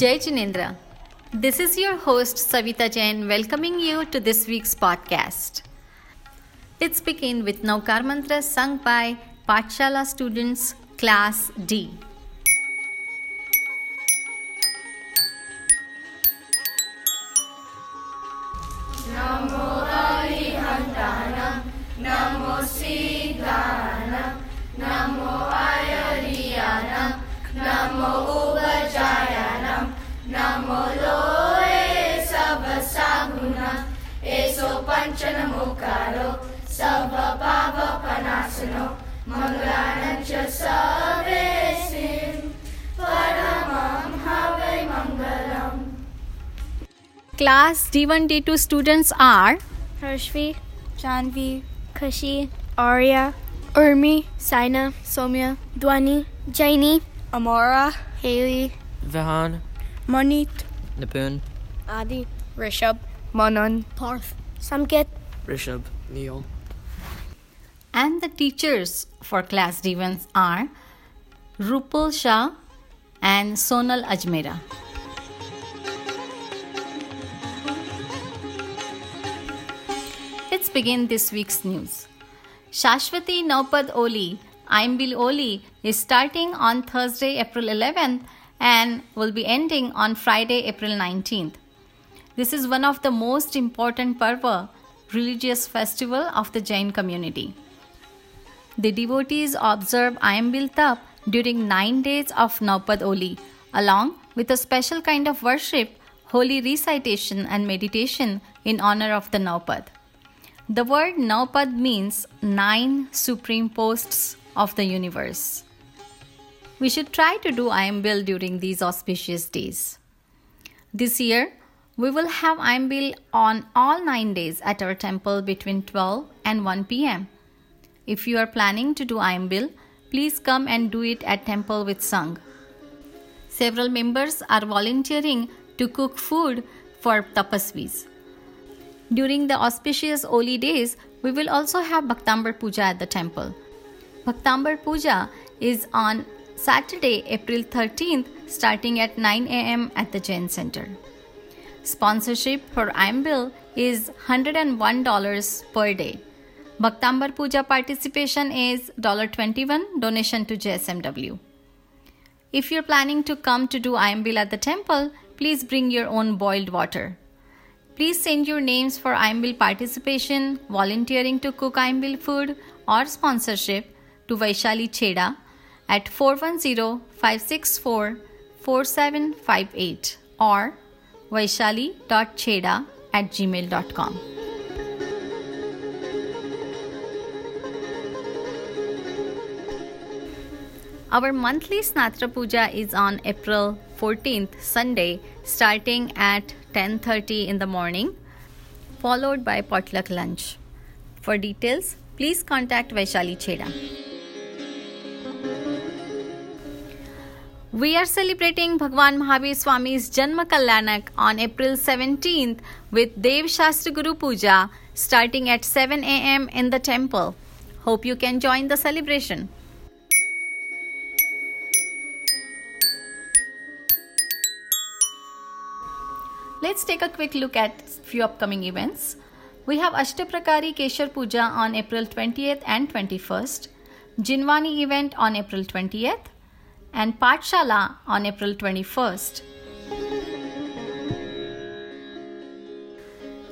Jai Jinendra. This is your host Savita Jain welcoming you to this week's podcast. Let's begin with Navkar Mantra sung by Pathshala students, Class D. Class D1 D2 students are Harshvi, Janvi, Kashi, Arya, Urmi, Saina, Somya, Dwani, Jaini, Amora, Haley, Vihan, Manit, Nipun, Adi, Rishabh, Manan, Parth, Samkit, Rishabh, Neil. and the teachers for Class D1 are Rupal Shah and Sonal Ajmera. Let's begin this week's news. Shashwati Naupad Oli, Ayambil Oli, is starting on Thursday, April 11th and will be ending on Friday, April 19th. This is one of the most important Parva, religious festival of the Jain community. The devotees observe Ayambil Tap during nine days of Naupad Oli, along with a special kind of worship, holy recitation, and meditation in honor of the Naupad. The word Naupad means nine supreme posts of the universe. We should try to do Ayambil during these auspicious days. This year, we will have Ayambil on all nine days at our temple between 12 and 1 pm. If you are planning to do Ayambil, please come and do it at temple with Sangh. Several members are volunteering to cook food for tapasvis. During the auspicious holy days, we will also have Bhaktambar Puja at the temple. Bhaktambar Puja is on Saturday, April 13th, starting at 9 am at the Jain Center. Sponsorship for Ayambil is $101 per day. Bhaktambar Puja participation is $21 donation to JSMW. If you're planning to come to do Ayambil at the temple, please bring your own boiled water. Please send your names for Ayambil participation, volunteering to cook Ayambil food, or sponsorship to Vaishali Cheda at 410-564-4758 or vaishali.cheda at gmail.com. Our monthly Snatra Puja is on April 14th, Sunday, starting at 10:30 in the morning, followed by potluck lunch. For details, please contact Vaishali Cheda. We are celebrating Bhagwan Mahavir Swami's Janma Kalyanak on April 17th with Dev Shastra Guru Puja starting at 7 am in the temple. Hope you can join the celebration. Let's take a quick look at few upcoming events. We have Ashtaprakari Keshar Puja on April 20th and 21st, Jinwani event on April 20th, and Pathshala on April 21st.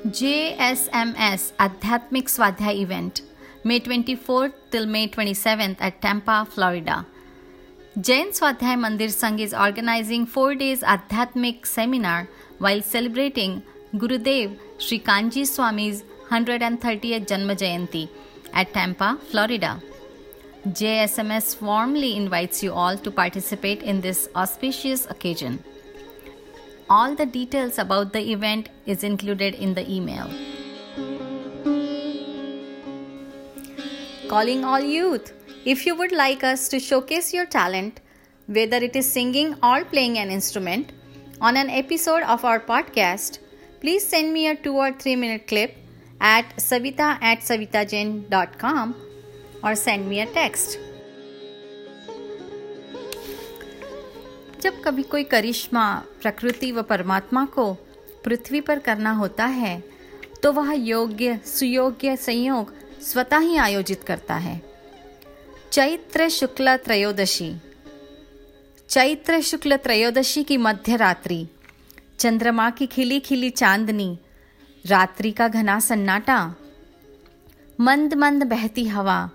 JSMS Adhyatmik Swadhyay event May 24th till May 27th at Tampa, Florida. Jain Swadhyay Mandir Sangh is organizing 4 days Adhyatmik seminar while celebrating Gurudev Sri Kanji Swami's 130th Janma Jayanti at Tampa, Florida. JSMS warmly invites you all to participate in this auspicious occasion. All the details about the event is included in the email. Calling all youth. If you would like us to showcase your talent, whether it is singing or playing an instrument, on an episode of our podcast, please send me a 2 or 3 minute clip at savita at savitajain.com or send me a text. जब कभी कोई करिश्मा, प्रकृति व परमात्मा को पृथ्वी पर करना होता है तो वह योग्य, सुयोग्य संयोग स्वतः ही आयोजित करता है। चैत्र शुक्ल त्रयोदशी। चैत्र शुक्ल त्रयोदशी की मध्य रात्रि। चंद्रमा की खिली खिली चांदनी। रात्रि का घना सन्नाटा। मंद मंद बहती हवा।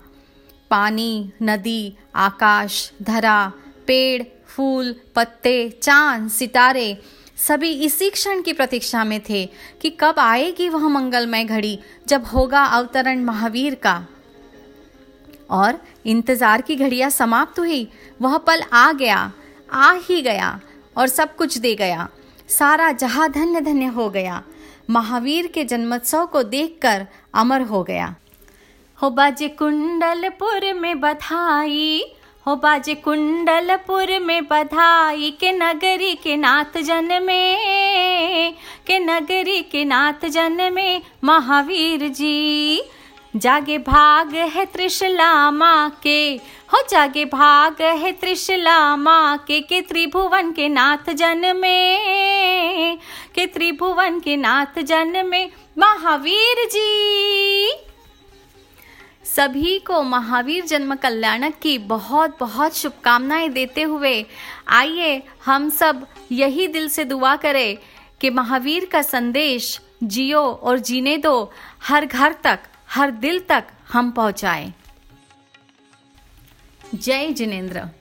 पानी, नदी, आकाश, धरा, पेड़, फूल, पत्ते, चाँद, सितारे, सभी इसी क्षण की प्रतीक्षा में थे कि कब आएगी वह मंगलमय घड़ी जब होगा अवतरण महावीर का। और इंतज़ार की घड़ियाँ समाप्त हुई, वह पल आ गया, आ ही गया और सब कुछ दे गया। सारा जहाँ धन्य धन्य हो गया, महावीर के जन्मोत्सव को देखकर अमर हो गया। हो बाजे कुंडलपुर में बधाई हो बाजे कुंडलपुर में बधाई के नगरी के नाथ जन में, के नगरी के नाथ जन में महावीर जी। जागे भाग है त्रिशला माँ के, हो जागे भाग है त्रिशला माँ के के त्रिभुवन के नाथ जन में, के त्रिभुवन के नाथ जन में महावीर जी। सभी को महावीर जन्म कल्याणक की बहुत बहुत शुभकामनाएँ देते हुए आइए हम सब यही दिल से दुआ करें कि महावीर का संदेश जियो और जीने दो, हर घर तक, हर दिल तक हम पहुंचाएँ। जय जिनेन्द्र।